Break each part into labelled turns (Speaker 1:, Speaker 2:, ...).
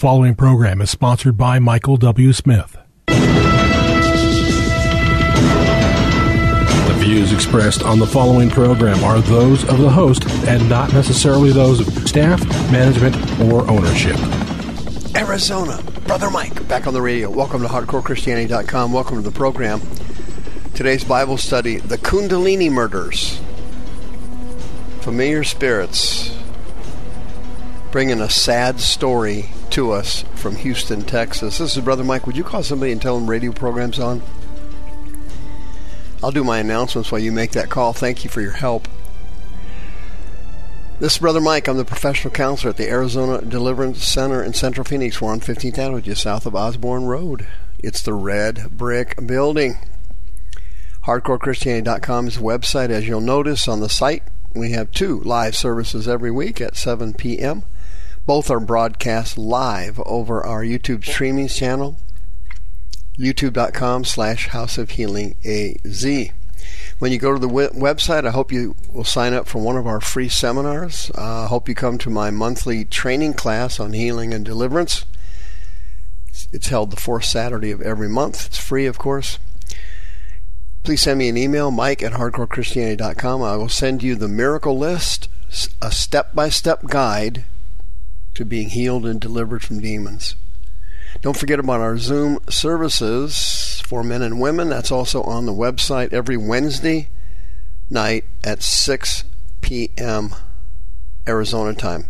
Speaker 1: following program is sponsored by Michael W. Smith. The views expressed on the following program are those of the host and not necessarily those of staff, management, or ownership.
Speaker 2: Arizona, Brother Mike, back on the radio. Welcome to HardcoreChristianity.com. Welcome to the program. Today's Bible study The Kundalini Murders. Familiar spirits bringing a sad story to us from Houston, Texas. This is Brother Mike. Would you call somebody and tell them radio program's on? I'll do my announcements while you make that call. Thank you for your help. This is Brother Mike. I'm the professional counselor at the Arizona Deliverance Center in Central Phoenix. We're on 15th Avenue, just south of Osborn Road. It's the red brick building. HardcoreChristianity.com is the website. As you'll notice on the site, we have two live services every week at 7 p.m. Both are broadcast live over our YouTube streaming channel, youtube.com slash House of Healing AZ. When you go to the website, I hope you will sign up for one of our free seminars. I uh, hope you come to my monthly training class on healing and deliverance. It's held the fourth Saturday of every month. It's free, of course. Please send me an email, mike at hardcorechristianity.com. I will send you the miracle list, a step by step guide to being healed and delivered from demons. Don't forget about our Zoom services for men and women. That's also on the website every Wednesday night at 6 p.m. Arizona time.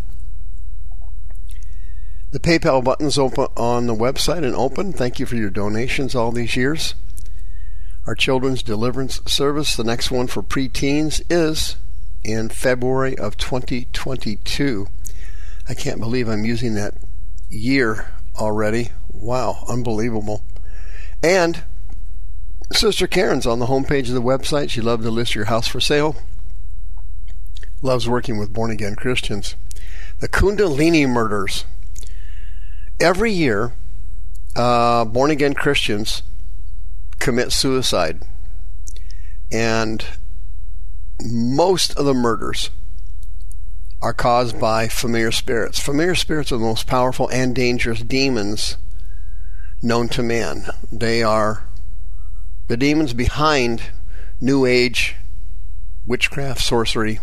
Speaker 2: The PayPal button's open on the website and open. Thank you for your donations all these years. Our children's deliverance service, the next one for preteens, is in February of 2022. I can't believe I'm using that year already. Wow, unbelievable. And Sister Karen's on the homepage of the website. She loves to list your house for sale. Loves working with born again Christians. The Kundalini murders. Every year, uh, born again Christians commit suicide. And most of the murders are caused by familiar spirits. Familiar spirits are the most powerful and dangerous demons known to man. They are the demons behind New Age witchcraft, sorcery,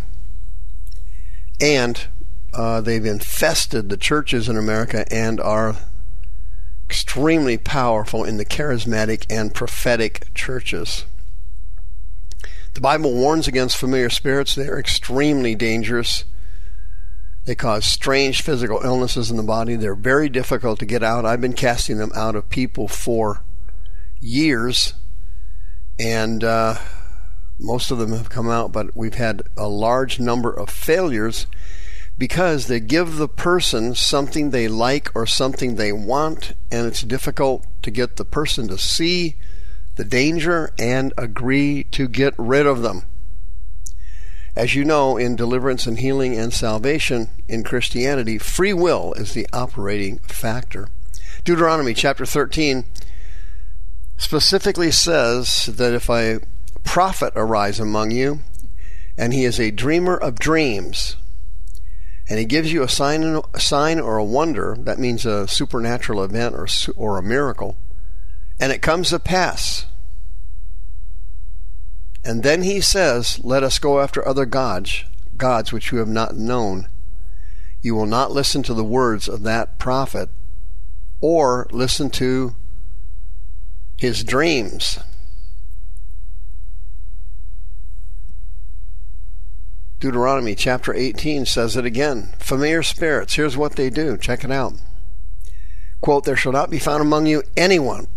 Speaker 2: and uh, they've infested the churches in America and are extremely powerful in the charismatic and prophetic churches. The Bible warns against familiar spirits. They're extremely dangerous. They cause strange physical illnesses in the body. They're very difficult to get out. I've been casting them out of people for years, and uh, most of them have come out, but we've had a large number of failures because they give the person something they like or something they want, and it's difficult to get the person to see the danger and agree to get rid of them. As you know, in deliverance and healing and salvation in Christianity, free will is the operating factor. Deuteronomy chapter 13 specifically says that if a prophet arise among you, and he is a dreamer of dreams, and he gives you a sign, a sign or a wonder, that means a supernatural event or, or a miracle, and it comes to pass. And then he says, Let us go after other gods, gods which you have not known. You will not listen to the words of that prophet or listen to his dreams. Deuteronomy chapter 18 says it again. Familiar spirits, here's what they do. Check it out. Quote, There shall not be found among you anyone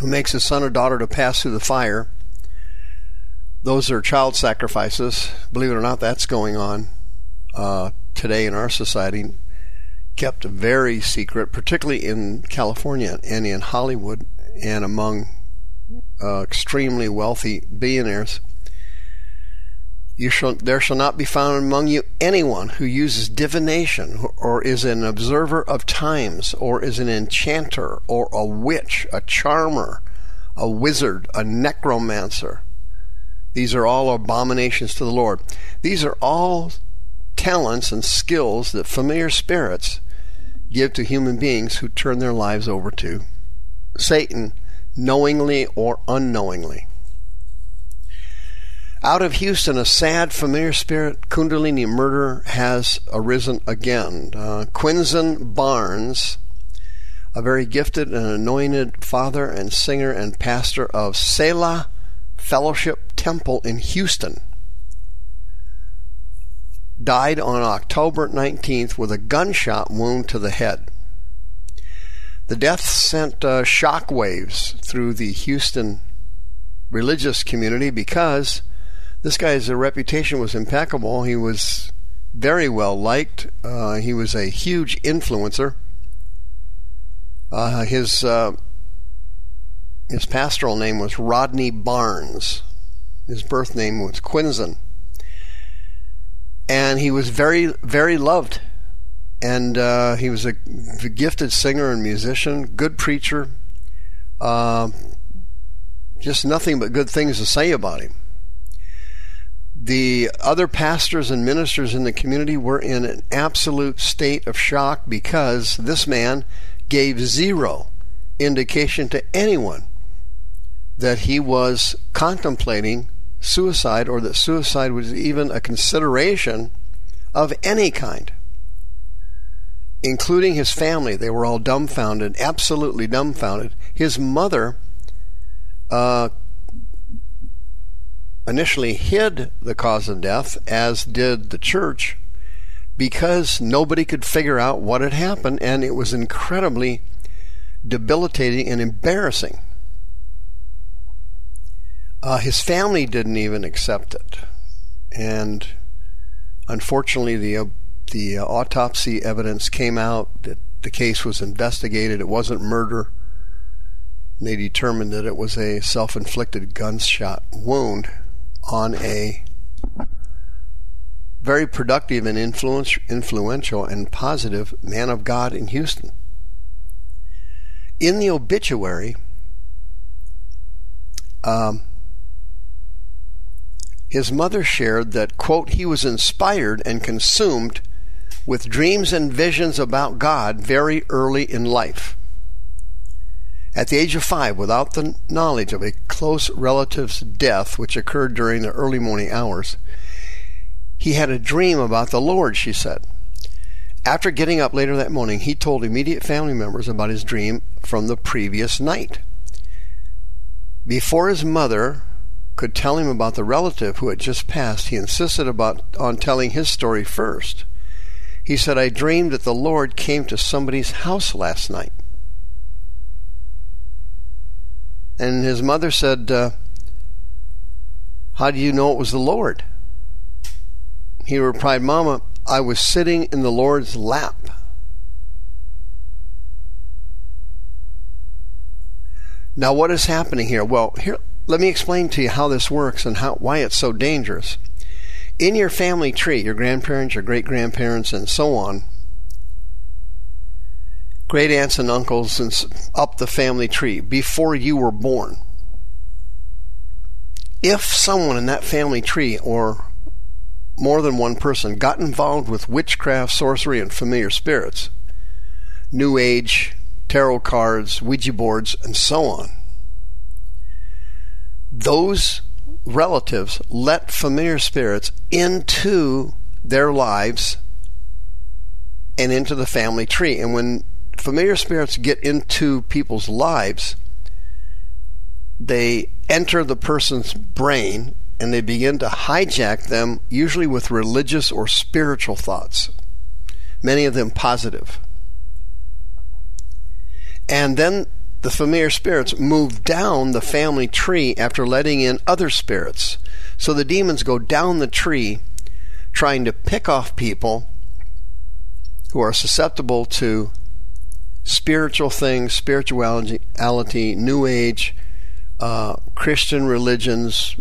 Speaker 2: who makes his son or daughter to pass through the fire. Those are child sacrifices. Believe it or not, that's going on uh, today in our society. Kept very secret, particularly in California and in Hollywood and among uh, extremely wealthy billionaires. You shall, there shall not be found among you anyone who uses divination, or is an observer of times, or is an enchanter, or a witch, a charmer, a wizard, a necromancer. These are all abominations to the Lord. These are all talents and skills that familiar spirits give to human beings who turn their lives over to Satan, knowingly or unknowingly. Out of Houston, a sad, familiar spirit Kundalini murder has arisen again. Uh, Quinzen Barnes, a very gifted and anointed father and singer and pastor of Selah Fellowship Temple in Houston, died on October 19th with a gunshot wound to the head. The death sent uh, shock waves through the Houston religious community because this guy's reputation was impeccable. He was very well liked. Uh, he was a huge influencer. Uh, his uh, his pastoral name was Rodney Barnes. His birth name was Quinzen and he was very, very loved. And uh, he was a gifted singer and musician, good preacher. Uh, just nothing but good things to say about him. The other pastors and ministers in the community were in an absolute state of shock because this man gave zero indication to anyone that he was contemplating suicide or that suicide was even a consideration of any kind, including his family. They were all dumbfounded, absolutely dumbfounded. His mother uh, initially hid the cause of death, as did the church, because nobody could figure out what had happened, and it was incredibly debilitating and embarrassing. Uh, his family didn't even accept it, and unfortunately, the uh, the uh, autopsy evidence came out that the case was investigated. It wasn't murder. They determined that it was a self-inflicted gunshot wound on a very productive and influential and positive man of God in Houston. In the obituary, um, his mother shared that, quote, he was inspired and consumed with dreams and visions about God very early in life. At the age of five, without the knowledge of a close relative's death, which occurred during the early morning hours, he had a dream about the Lord, she said. After getting up later that morning, he told immediate family members about his dream from the previous night. Before his mother could tell him about the relative who had just passed, he insisted about on telling his story first. He said, I dreamed that the Lord came to somebody's house last night. And his mother said, uh, How do you know it was the Lord? He replied, Mama, I was sitting in the Lord's lap. Now, what is happening here? Well, here, let me explain to you how this works and how why it's so dangerous. In your family tree, your grandparents, your great grandparents, and so on, great aunts and uncles, and up the family tree before you were born. If someone in that family tree or more than one person got involved with witchcraft, sorcery, and familiar spirits, New Age, tarot cards, Ouija boards, and so on, those relatives let familiar spirits into their lives and into the family tree. And when familiar spirits get into people's lives, they enter the person's brain and they begin to hijack them, usually with religious or spiritual thoughts, many of them positive. And then the familiar spirits move down the family tree after letting in other spirits. So the demons go down the tree trying to pick off people who are susceptible to spiritual things, spirituality, New Age, uh, Christian religions,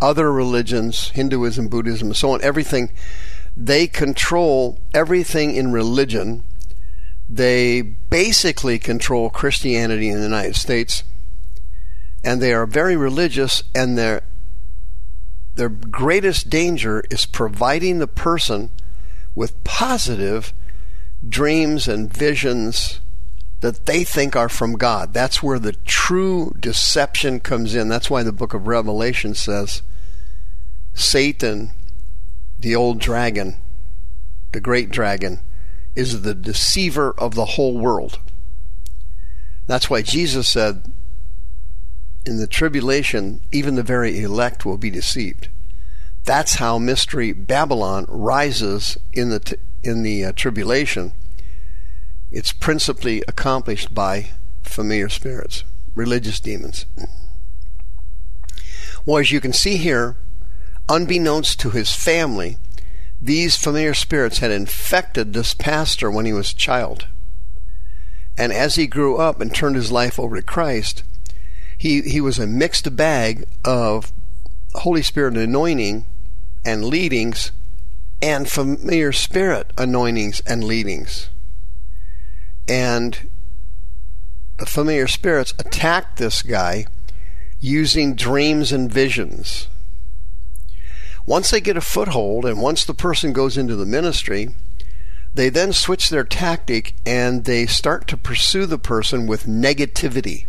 Speaker 2: other religions, Hinduism, Buddhism, and so on, everything. They control everything in religion they basically control Christianity in the United States, and they are very religious, and their their greatest danger is providing the person with positive dreams and visions that they think are from God. That's where the true deception comes in. That's why the book of Revelation says Satan, the old dragon, the great dragon, is the deceiver of the whole world. That's why Jesus said, in the tribulation, even the very elect will be deceived. That's how mystery Babylon rises in the in the uh, tribulation. It's principally accomplished by familiar spirits, religious demons. Well, as you can see here, unbeknownst to his family, these familiar spirits had infected this pastor when he was a child. And as he grew up and turned his life over to Christ, he, he was a mixed bag of Holy Spirit anointing and leadings and familiar spirit anointings and leadings. And the familiar spirits attacked this guy using dreams and visions. Once they get a foothold and once the person goes into the ministry, they then switch their tactic and they start to pursue the person with negativity,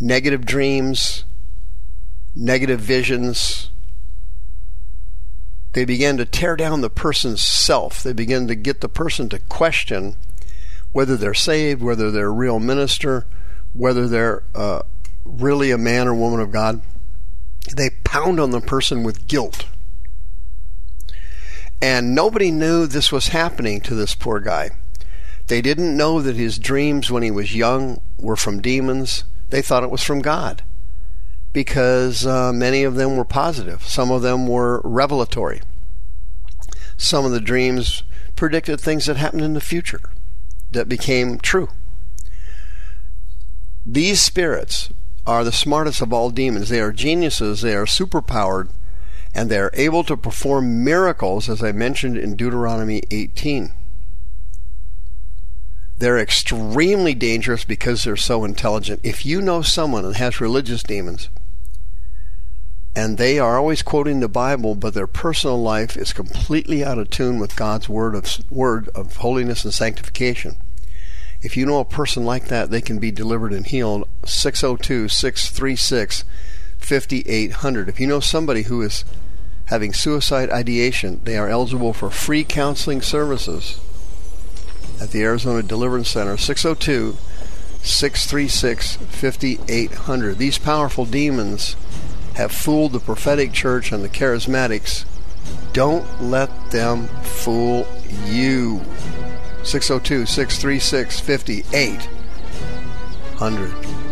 Speaker 2: negative dreams, negative visions. They begin to tear down the person's self. They begin to get the person to question whether they're saved, whether they're a real minister, whether they're uh, really a man or woman of God. They pound on the person with guilt. And nobody knew this was happening to this poor guy. They didn't know that his dreams when he was young were from demons. They thought it was from God because uh, many of them were positive. Some of them were revelatory. Some of the dreams predicted things that happened in the future that became true. These spirits are the smartest of all demons. They are geniuses. They are superpowered and they are able to perform miracles, as I mentioned in Deuteronomy 18. They're extremely dangerous because they're so intelligent. If you know someone that has religious demons, and they are always quoting the Bible, but their personal life is completely out of tune with God's word of word of holiness and sanctification. If you know a person like that, they can be delivered and healed. 602 636 5800. If you know somebody who is having suicide ideation, they are eligible for free counseling services at the Arizona Deliverance Center, 602 636 5800. These powerful demons have fooled the prophetic church and the charismatics. Don't let them fool you. 602 636 5800.